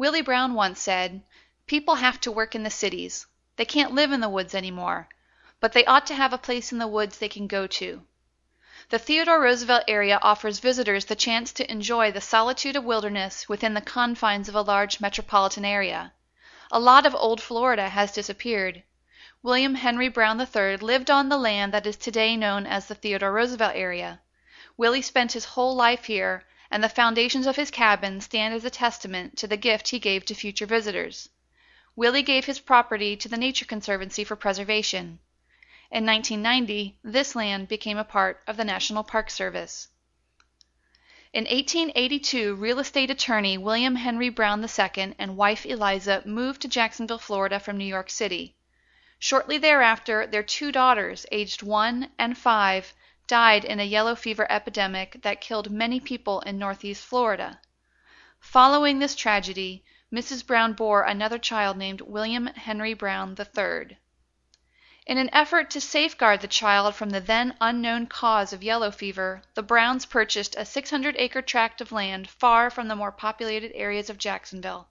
Willie Brown once said, "People have to work in the cities. They can't live in the woods any more. But they ought to have a place in the woods they can go to." The Theodore Roosevelt area offers visitors the chance to enjoy the solitude of wilderness within the confines of a large metropolitan area. A lot of old Florida has disappeared. William Henry Brown III lived on the land that is today known as the Theodore Roosevelt area. Willie spent his whole life here, and the foundations of his cabin stand as a testament to the gift he gave to future visitors. Willie gave his property to the Nature Conservancy for preservation. In 1990, this land became a part of the National Park Service. In 1882, real estate attorney William Henry Brown II and wife Eliza moved to Jacksonville, Florida, from New York City. Shortly thereafter, their two daughters, aged one and five, died in a yellow fever epidemic that killed many people in northeast Florida. Following this tragedy, Mrs. Brown bore another child named William Henry Brown III. In an effort to safeguard the child from the then unknown cause of yellow fever, the Browns purchased a 600 acre tract of land far from the more populated areas of Jacksonville.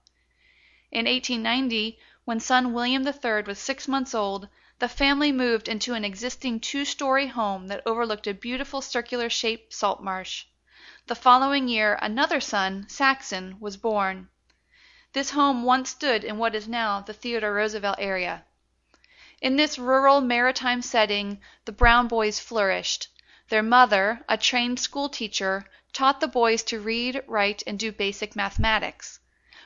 In 1890, when son William III was six months old, the family moved into an existing two story home that overlooked a beautiful circular shaped salt marsh. The following year another son, Saxon, was born. This home once stood in what is now the Theodore Roosevelt area. In this rural maritime setting the Brown boys flourished. Their mother, a trained school teacher, taught the boys to read, write, and do basic mathematics.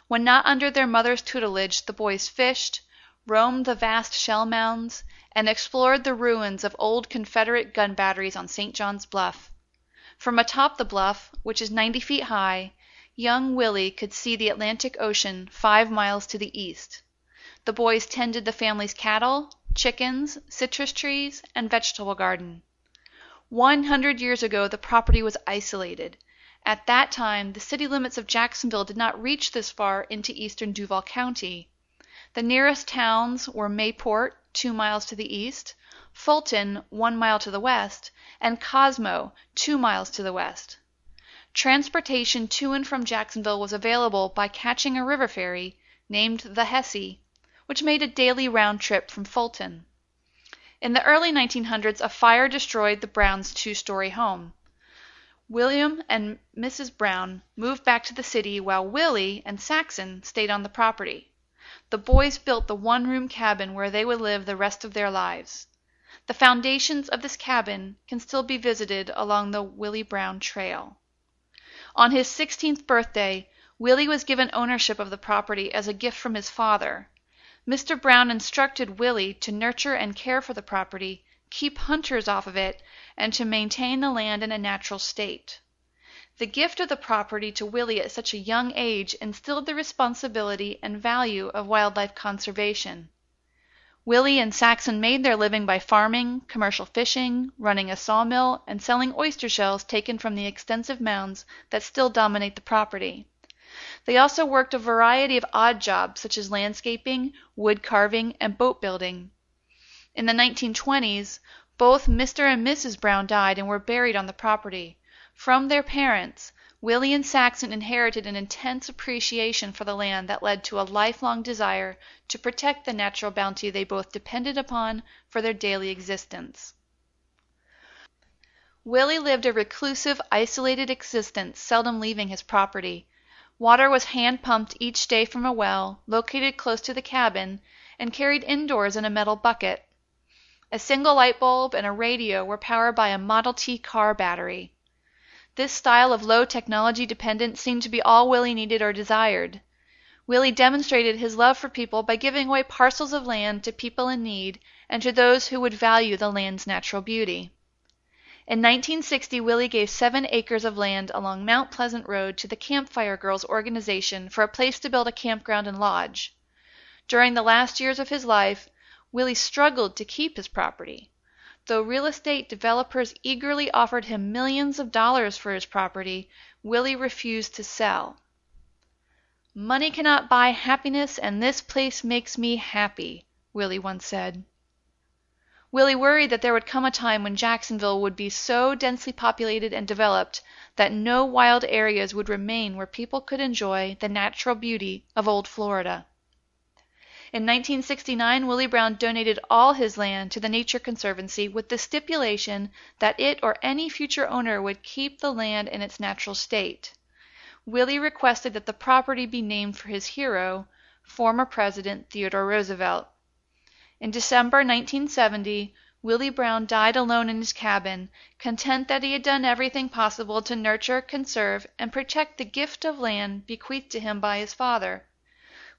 When not under their mother's tutelage the boys fished, roamed the vast shell mounds, and explored the ruins of old Confederate gun batteries on St. John's Bluff. From atop the bluff, which is ninety feet high, young Willie could see the Atlantic Ocean five miles to the east. The boys tended the family's cattle, chickens, citrus trees, and vegetable garden. One hundred years ago the property was isolated. At that time the city limits of Jacksonville did not reach this far into eastern Duval County. The nearest towns were Mayport, two miles to the east, Fulton, one mile to the west, and Cosmo, two miles to the west. Transportation to and from Jacksonville was available by catching a river ferry, named the Hesse, which made a daily round trip from Fulton. In the early 1900's a fire destroyed the Browns' two story home. William and Mrs. Brown moved back to the city while Willie and Saxon stayed on the property. The boys built the one room cabin where they would live the rest of their lives. The foundations of this cabin can still be visited along the Willie Brown Trail. On his sixteenth birthday, Willie was given ownership of the property as a gift from his father. Mr. Brown instructed Willie to nurture and care for the property, keep hunters off of it, and to maintain the land in a natural state. The gift of the property to Willie at such a young age instilled the responsibility and value of wildlife conservation. Willie and Saxon made their living by farming, commercial fishing, running a sawmill, and selling oyster shells taken from the extensive mounds that still dominate the property. They also worked a variety of odd jobs such as landscaping, wood carving, and boat building. In the 1920's both Mr. and Mrs. Brown died and were buried on the property. From their parents, Willie and Saxon inherited an intense appreciation for the land that led to a lifelong desire to protect the natural bounty they both depended upon for their daily existence. Willie lived a reclusive, isolated existence, seldom leaving his property. Water was hand pumped each day from a well, located close to the cabin, and carried indoors in a metal bucket. A single light bulb and a radio were powered by a Model T car battery. This style of low technology dependence seemed to be all Willie needed or desired. Willie demonstrated his love for people by giving away parcels of land to people in need and to those who would value the land's natural beauty. In 1960 Willie gave seven acres of land along Mount Pleasant Road to the Camp Fire Girls organization for a place to build a campground and lodge. During the last years of his life, Willie struggled to keep his property. Though real estate developers eagerly offered him millions of dollars for his property, Willie refused to sell. "Money cannot buy happiness, and this place makes me happy," Willie once said. Willie worried that there would come a time when Jacksonville would be so densely populated and developed that no wild areas would remain where people could enjoy the natural beauty of old Florida. In 1969 Willie Brown donated all his land to the Nature Conservancy with the stipulation that it or any future owner would keep the land in its natural state. Willie requested that the property be named for his hero, former President Theodore Roosevelt. In December 1970 Willie Brown died alone in his cabin, content that he had done everything possible to nurture, conserve, and protect the gift of land bequeathed to him by his father.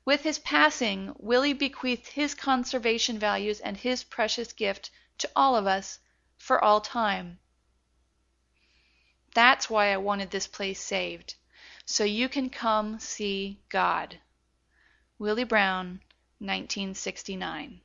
With his passing, Willie bequeathed his conservation values and his precious gift to all of us for all time. That's why I wanted this place saved, so you can come see God. Willie Brown, 1969